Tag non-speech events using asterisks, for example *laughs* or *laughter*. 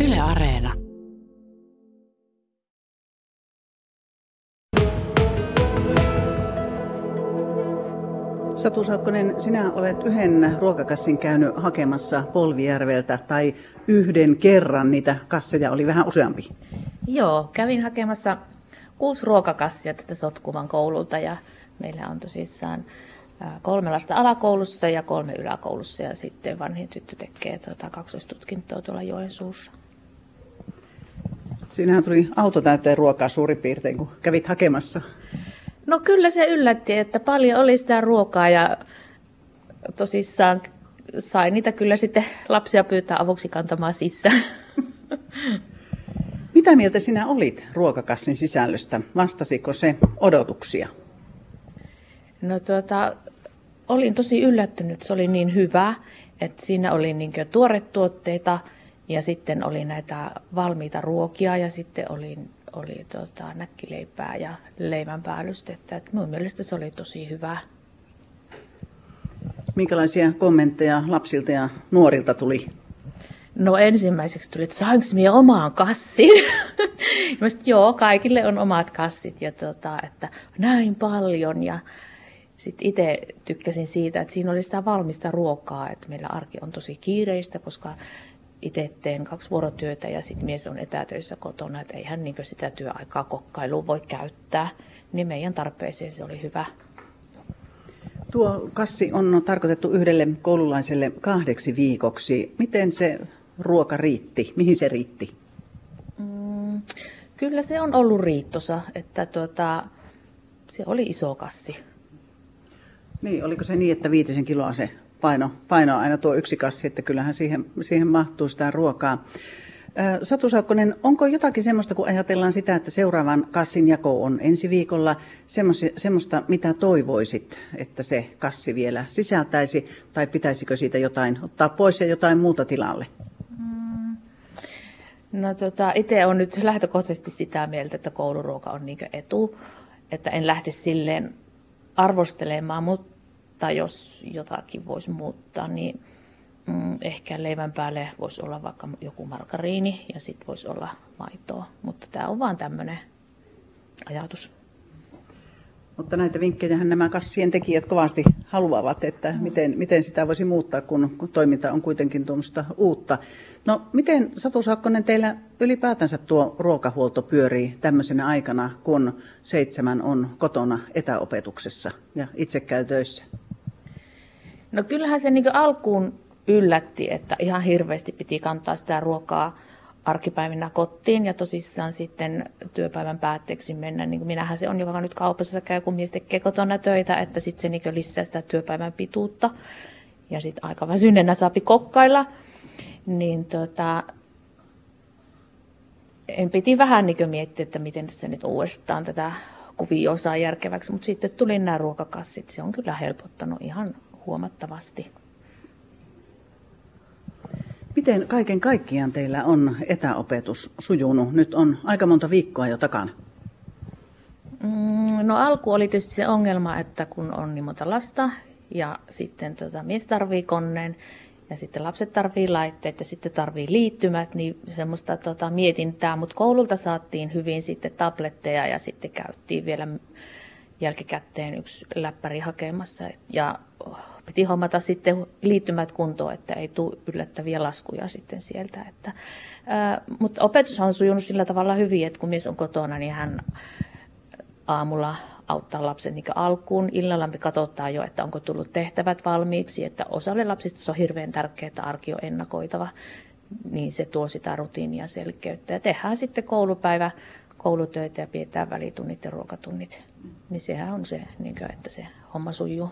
Yle Areena. Satu Saukkonen, sinä olet yhden ruokakassin käynyt hakemassa Polvijärveltä tai yhden kerran niitä kasseja oli vähän useampi. Joo, kävin hakemassa kuusi ruokakassia tästä Sotkuvan koululta ja meillä on tosissaan kolme lasta alakoulussa ja kolme yläkoulussa ja sitten vanhin tyttö tekee tuota kaksoistutkintoa tuolla Joensuussa. Siinähän tuli auto täyteen ruokaa suurin piirtein, kun kävit hakemassa. No kyllä se yllätti, että paljon oli sitä ruokaa ja tosissaan sai niitä kyllä sitten lapsia pyytää avuksi kantamaan sisään. *laughs* Mitä mieltä sinä olit ruokakassin sisällöstä? Vastasiko se odotuksia? No tuota, olin tosi yllättynyt, se oli niin hyvä, että siinä oli niin tuoretuotteita ja sitten oli näitä valmiita ruokia ja sitten oli, oli tota, näkkileipää ja leivän päällystettä. Et minun mielestä se oli tosi hyvä. Minkälaisia kommentteja lapsilta ja nuorilta tuli? No ensimmäiseksi tuli, että saanko minä omaan kassin? *laughs* Mä sit, joo, kaikille on omat kassit ja tota, että näin paljon ja sitten itse tykkäsin siitä, että siinä oli sitä valmista ruokaa, että meillä arki on tosi kiireistä, koska itse teen kaksi vuorotyötä ja sitten mies on etätöissä kotona, että eihän niin sitä työaikaa kokkailuun voi käyttää. Niin meidän tarpeeseen se oli hyvä. Tuo kassi on tarkoitettu yhdelle koululaiselle kahdeksi viikoksi. Miten se ruoka riitti? Mihin se riitti? Mm, kyllä se on ollut riittosa, että tuota, se oli iso kassi. Niin, oliko se niin, että viitisen kiloa se paino, paino aina tuo yksi kassi, että kyllähän siihen, siihen mahtuu sitä ruokaa. Satu Saukkonen, onko jotakin semmoista, kun ajatellaan sitä, että seuraavan kassin jako on ensi viikolla, semmoista, mitä toivoisit, että se kassi vielä sisältäisi, tai pitäisikö siitä jotain ottaa pois ja jotain muuta tilalle? Mm. No tota, itse olen nyt lähtökohtaisesti sitä mieltä, että kouluruoka on niin etu, että en lähde silleen arvostelemaan, mutta jos jotakin voisi muuttaa, niin mm, ehkä leivän päälle voisi olla vaikka joku margariini ja sitten voisi olla maitoa. Mutta tämä on vaan tämmöinen ajatus. Mutta näitä vinkkejä nämä kassien tekijät kovasti haluavat, että mm. miten, miten sitä voisi muuttaa, kun, kun toiminta on kuitenkin tuommoista uutta. No miten Satu Saakkonen teillä ylipäätänsä tuo ruokahuolto pyörii tämmöisenä aikana, kun seitsemän on kotona etäopetuksessa ja itse käy töissä? No kyllähän se niin alkuun yllätti, että ihan hirveästi piti kantaa sitä ruokaa arkipäivinä kotiin ja tosissaan sitten työpäivän päätteeksi mennä. Niin kuin minähän se on, joka nyt kaupassa käy, kun mies tekee kotona töitä, että sitten se niin lisää sitä työpäivän pituutta. Ja sitten aika väsyneenä saapi kokkailla. Niin tota, en piti vähän niin miettiä, että miten tässä nyt uudestaan tätä kuvioa saa järkeväksi, mutta sitten tuli nämä ruokakassit. Se on kyllä helpottanut ihan huomattavasti. Miten kaiken kaikkiaan teillä on etäopetus sujunut? Nyt on aika monta viikkoa jo takana. Mm, no alku oli tietysti se ongelma, että kun on niin monta lasta ja sitten tota, mies tarvii koneen ja sitten lapset tarvii laitteet ja sitten tarvii liittymät, niin semmoista tota, mietintää, mutta koululta saatiin hyvin sitten tabletteja ja sitten käyttiin vielä jälkikäteen yksi läppäri hakemassa ja piti hommata sitten liittymät kuntoon, että ei tule yllättäviä laskuja sitten sieltä. Että, ää, mutta opetus on sujunut sillä tavalla hyvin, että kun mies on kotona, niin hän aamulla auttaa lapsen niin alkuun. Illalla me katsotaan jo, että onko tullut tehtävät valmiiksi, että osalle lapsista se on hirveän tärkeää, että arki on ennakoitava, niin se tuo sitä rutiinia selkeyttä. Ja tehdään sitten koulupäivä, koulutöitä ja pidetään välitunnit ja ruokatunnit. Niin sehän on se, niin että se homma sujuu.